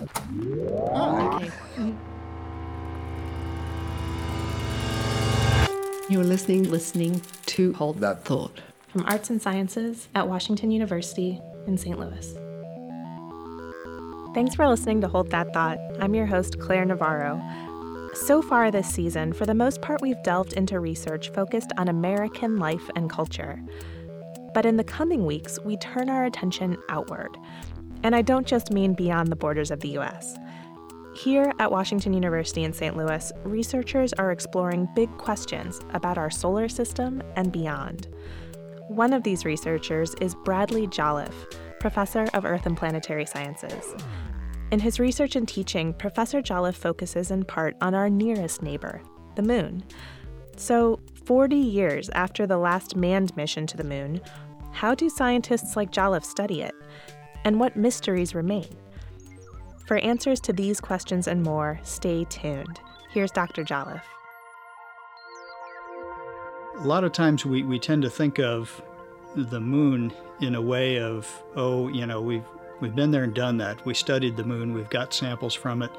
Oh, okay. You're listening, listening to Hold That Thought from Arts and Sciences at Washington University in St. Louis. Thanks for listening to Hold That Thought. I'm your host, Claire Navarro. So far this season, for the most part, we've delved into research focused on American life and culture. But in the coming weeks, we turn our attention outward. And I don't just mean beyond the borders of the US. Here at Washington University in St. Louis, researchers are exploring big questions about our solar system and beyond. One of these researchers is Bradley Jolliff, professor of Earth and Planetary Sciences. In his research and teaching, Professor Jolliff focuses in part on our nearest neighbor, the moon. So, 40 years after the last manned mission to the moon, how do scientists like Jolliff study it? And what mysteries remain? For answers to these questions and more, stay tuned. Here's Dr. Jolliff a lot of times we, we tend to think of the moon in a way of, oh, you know, we've we've been there and done that. We studied the moon, we've got samples from it.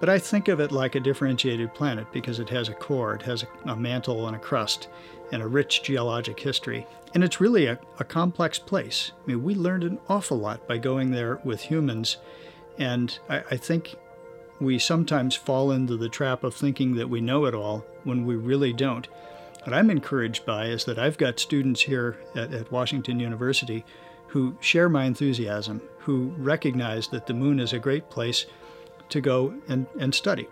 But I think of it like a differentiated planet because it has a core, it has a, a mantle and a crust, and a rich geologic history. And it's really a, a complex place. I mean, we learned an awful lot by going there with humans. And I, I think we sometimes fall into the trap of thinking that we know it all when we really don't. What I'm encouraged by is that I've got students here at, at Washington University who share my enthusiasm, who recognize that the moon is a great place to go and, and study.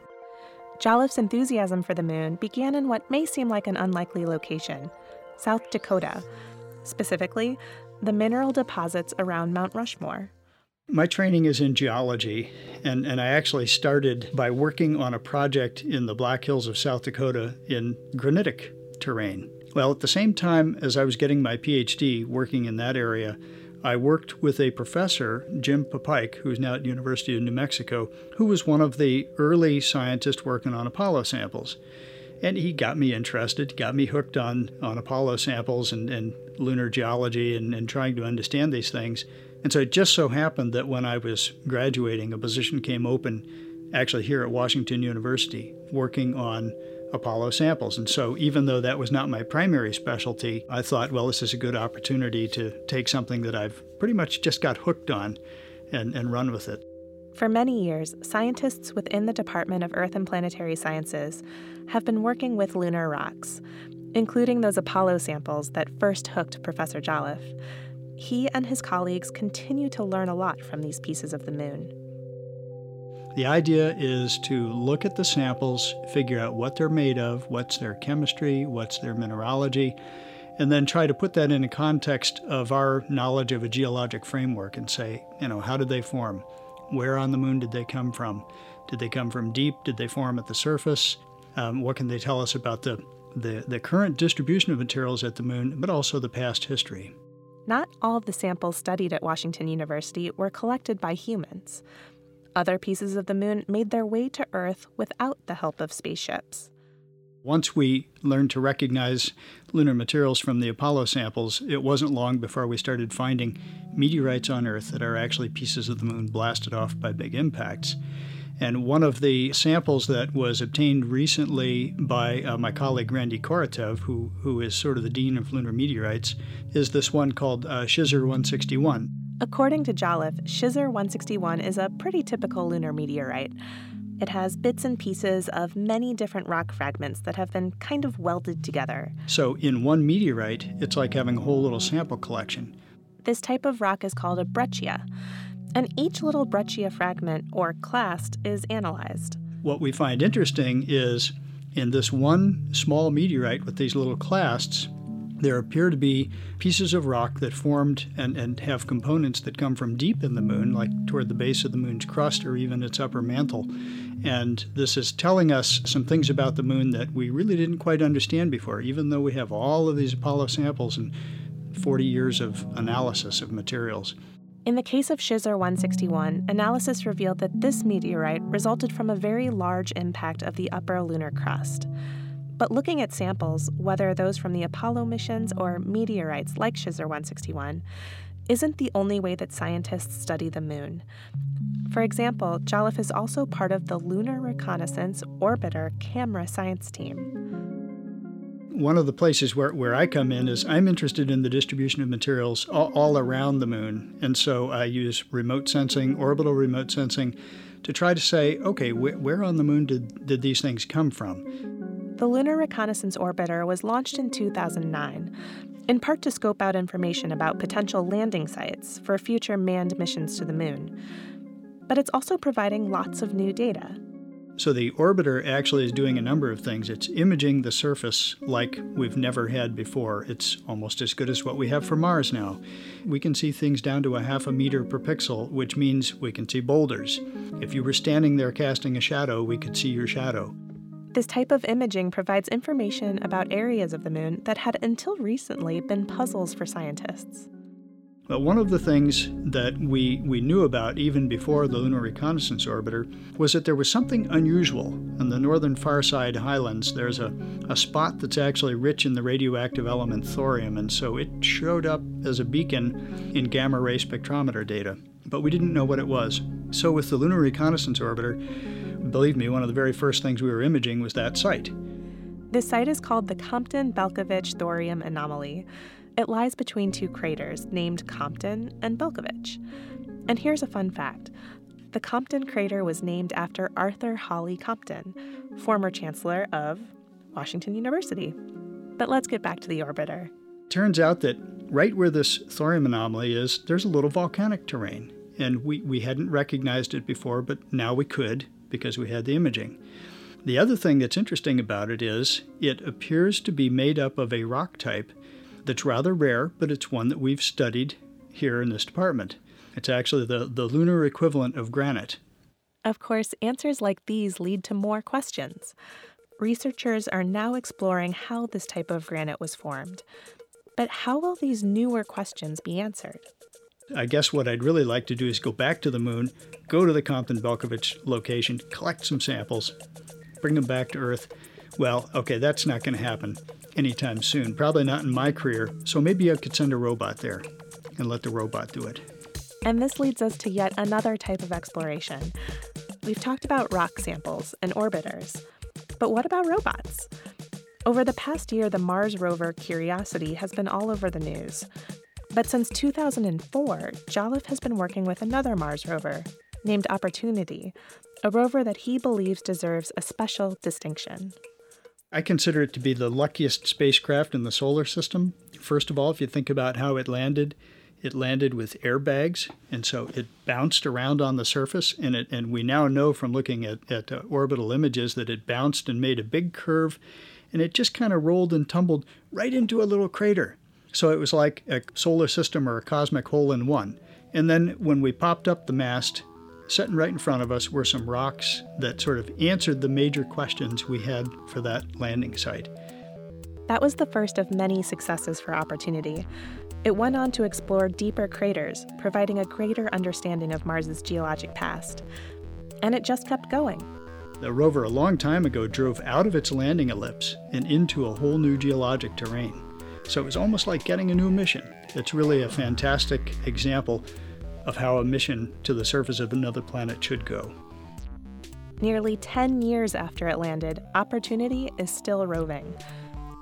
Jolliff's enthusiasm for the moon began in what may seem like an unlikely location South Dakota, specifically, the mineral deposits around Mount Rushmore. My training is in geology, and, and I actually started by working on a project in the Black Hills of South Dakota in granitic terrain. Well, at the same time as I was getting my PhD working in that area, I worked with a professor, Jim Papike, who's now at University of New Mexico, who was one of the early scientists working on Apollo samples. And he got me interested, got me hooked on, on Apollo samples and, and lunar geology and, and trying to understand these things. And so it just so happened that when I was graduating, a position came open actually here at Washington University working on Apollo samples. And so, even though that was not my primary specialty, I thought, well, this is a good opportunity to take something that I've pretty much just got hooked on and, and run with it. For many years, scientists within the Department of Earth and Planetary Sciences have been working with lunar rocks, including those Apollo samples that first hooked Professor Jolliff. He and his colleagues continue to learn a lot from these pieces of the moon. The idea is to look at the samples, figure out what they're made of, what's their chemistry, what's their mineralogy, and then try to put that in a context of our knowledge of a geologic framework and say, you know, how did they form? Where on the moon did they come from? Did they come from deep? Did they form at the surface? Um, what can they tell us about the, the, the current distribution of materials at the moon, but also the past history? Not all of the samples studied at Washington University were collected by humans. Other pieces of the moon made their way to Earth without the help of spaceships. Once we learned to recognize lunar materials from the Apollo samples, it wasn't long before we started finding meteorites on Earth that are actually pieces of the moon blasted off by big impacts. And one of the samples that was obtained recently by uh, my colleague Randy Korotev, who, who is sort of the dean of lunar meteorites, is this one called uh, Shisr 161. According to Jolliff, Shisr 161 is a pretty typical lunar meteorite. It has bits and pieces of many different rock fragments that have been kind of welded together. So, in one meteorite, it's like having a whole little sample collection. This type of rock is called a breccia, and each little breccia fragment, or clast, is analyzed. What we find interesting is in this one small meteorite with these little clasts, there appear to be pieces of rock that formed and, and have components that come from deep in the moon, like toward the base of the moon's crust or even its upper mantle. And this is telling us some things about the moon that we really didn't quite understand before, even though we have all of these Apollo samples and 40 years of analysis of materials. In the case of Shisr 161, analysis revealed that this meteorite resulted from a very large impact of the upper lunar crust. But looking at samples, whether those from the Apollo missions or meteorites like Shisr 161, isn't the only way that scientists study the moon. For example, Jolliff is also part of the Lunar Reconnaissance Orbiter Camera Science Team. One of the places where, where I come in is I'm interested in the distribution of materials all, all around the moon. And so I use remote sensing, orbital remote sensing, to try to say, okay, wh- where on the moon did, did these things come from? The Lunar Reconnaissance Orbiter was launched in 2009, in part to scope out information about potential landing sites for future manned missions to the moon. But it's also providing lots of new data. So the orbiter actually is doing a number of things. It's imaging the surface like we've never had before. It's almost as good as what we have for Mars now. We can see things down to a half a meter per pixel, which means we can see boulders. If you were standing there casting a shadow, we could see your shadow. This type of imaging provides information about areas of the moon that had until recently been puzzles for scientists. But one of the things that we, we knew about even before the Lunar Reconnaissance Orbiter was that there was something unusual. In the northern far side highlands, there's a, a spot that's actually rich in the radioactive element thorium, and so it showed up as a beacon in gamma ray spectrometer data. But we didn't know what it was. So, with the Lunar Reconnaissance Orbiter, believe me, one of the very first things we were imaging was that site. This site is called the Compton Belkovich Thorium Anomaly. It lies between two craters named Compton and Belkovich. And here's a fun fact the Compton crater was named after Arthur Holly Compton, former chancellor of Washington University. But let's get back to the orbiter. Turns out that right where this thorium anomaly is, there's a little volcanic terrain. And we, we hadn't recognized it before, but now we could because we had the imaging. The other thing that's interesting about it is it appears to be made up of a rock type that's rather rare, but it's one that we've studied here in this department. It's actually the, the lunar equivalent of granite. Of course, answers like these lead to more questions. Researchers are now exploring how this type of granite was formed. But how will these newer questions be answered? I guess what I'd really like to do is go back to the moon, go to the Compton Belkovich location, collect some samples, bring them back to Earth. Well, okay, that's not going to happen anytime soon. Probably not in my career. So maybe I could send a robot there and let the robot do it. And this leads us to yet another type of exploration. We've talked about rock samples and orbiters. But what about robots? Over the past year, the Mars rover Curiosity has been all over the news. But since 2004, Jolliff has been working with another Mars rover, named Opportunity, a rover that he believes deserves a special distinction. I consider it to be the luckiest spacecraft in the solar system. First of all, if you think about how it landed, it landed with airbags, and so it bounced around on the surface. And, it, and we now know from looking at, at uh, orbital images that it bounced and made a big curve, and it just kind of rolled and tumbled right into a little crater. So it was like a solar system or a cosmic hole in one. And then when we popped up the mast, Sitting right in front of us were some rocks that sort of answered the major questions we had for that landing site. That was the first of many successes for Opportunity. It went on to explore deeper craters, providing a greater understanding of Mars's geologic past. And it just kept going. The rover a long time ago drove out of its landing ellipse and into a whole new geologic terrain. So it was almost like getting a new mission. It's really a fantastic example of how a mission to the surface of another planet should go. Nearly 10 years after it landed, Opportunity is still roving.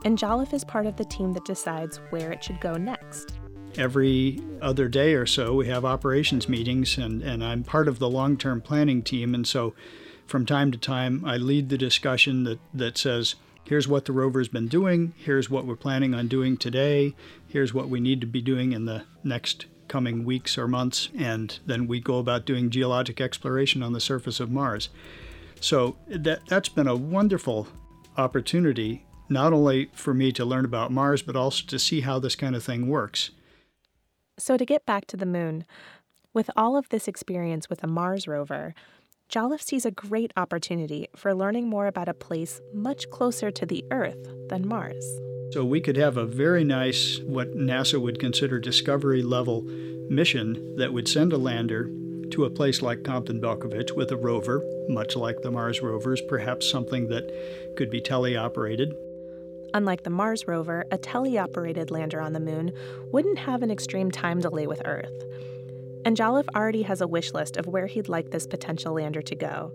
And Jolliff is part of the team that decides where it should go next. Every other day or so, we have operations meetings, and, and I'm part of the long term planning team. And so from time to time, I lead the discussion that, that says, here's what the rover's been doing, here's what we're planning on doing today, here's what we need to be doing in the next coming weeks or months, and then we go about doing geologic exploration on the surface of Mars. So that, that's been a wonderful opportunity, not only for me to learn about Mars, but also to see how this kind of thing works. So, to get back to the moon, with all of this experience with a Mars rover, Jolliff sees a great opportunity for learning more about a place much closer to the Earth than Mars. So we could have a very nice, what NASA would consider discovery level mission that would send a lander to a place like Compton Belkovich with a rover, much like the Mars rovers, perhaps something that could be teleoperated. Unlike the Mars rover, a tele-operated lander on the moon wouldn't have an extreme time delay with Earth. And Jolliff already has a wish list of where he'd like this potential lander to go.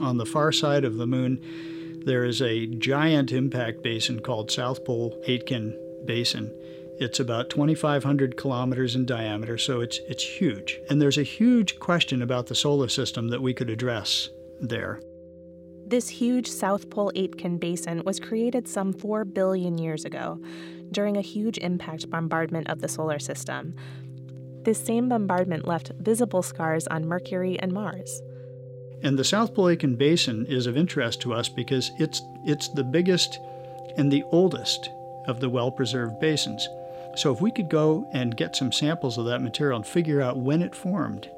On the far side of the moon, there is a giant impact basin called South Pole Aitken Basin. It's about 2,500 kilometers in diameter, so it's, it's huge. And there's a huge question about the solar system that we could address there. This huge South Pole Aitken Basin was created some 4 billion years ago during a huge impact bombardment of the solar system. This same bombardment left visible scars on Mercury and Mars. And the South Aitken Basin is of interest to us because it's, it's the biggest and the oldest of the well preserved basins. So, if we could go and get some samples of that material and figure out when it formed,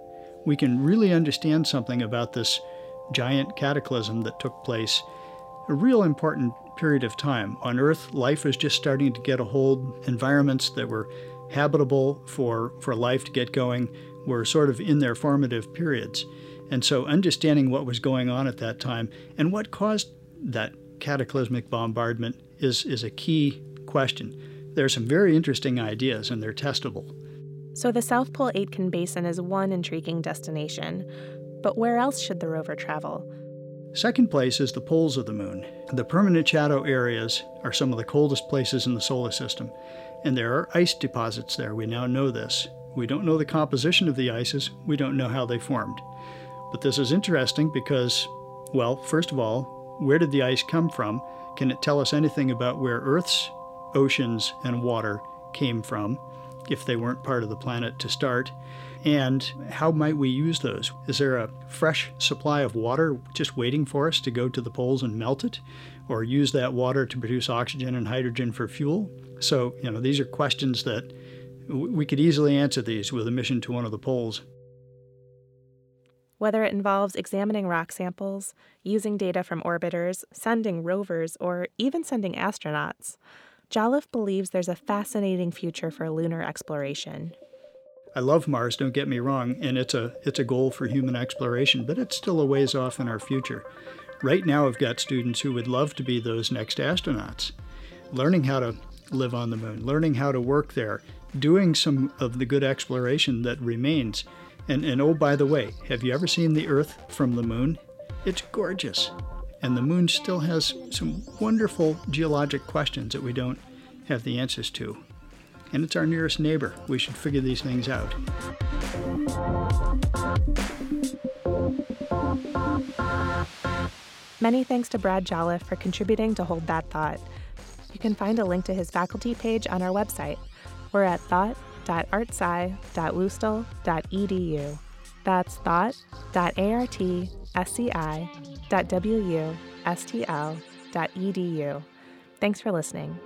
we can really understand something about this giant cataclysm that took place, a real important period of time. On Earth, life was just starting to get a hold, environments that were habitable for, for life to get going were sort of in their formative periods. And so, understanding what was going on at that time and what caused that cataclysmic bombardment is, is a key question. There are some very interesting ideas, and they're testable. So, the South Pole Aitken Basin is one intriguing destination. But where else should the rover travel? Second place is the poles of the moon. The permanent shadow areas are some of the coldest places in the solar system, and there are ice deposits there. We now know this. We don't know the composition of the ices, we don't know how they formed. But this is interesting because, well, first of all, where did the ice come from? Can it tell us anything about where Earth's oceans and water came from if they weren't part of the planet to start? And how might we use those? Is there a fresh supply of water just waiting for us to go to the poles and melt it? Or use that water to produce oxygen and hydrogen for fuel? So, you know, these are questions that we could easily answer these with a mission to one of the poles. Whether it involves examining rock samples, using data from orbiters, sending rovers, or even sending astronauts, Jolliff believes there's a fascinating future for lunar exploration. I love Mars, don't get me wrong, and it's a it's a goal for human exploration, but it's still a ways off in our future. Right now I've got students who would love to be those next astronauts, learning how to live on the moon, learning how to work there, doing some of the good exploration that remains and, and oh, by the way, have you ever seen the Earth from the moon? It's gorgeous. And the moon still has some wonderful geologic questions that we don't have the answers to. And it's our nearest neighbor. We should figure these things out. Many thanks to Brad Jolliff for contributing to Hold That Thought. You can find a link to his faculty page on our website. We're at thought thought.artsci.wustl.edu. That's thought.artsci.wustl.edu. Thanks for listening.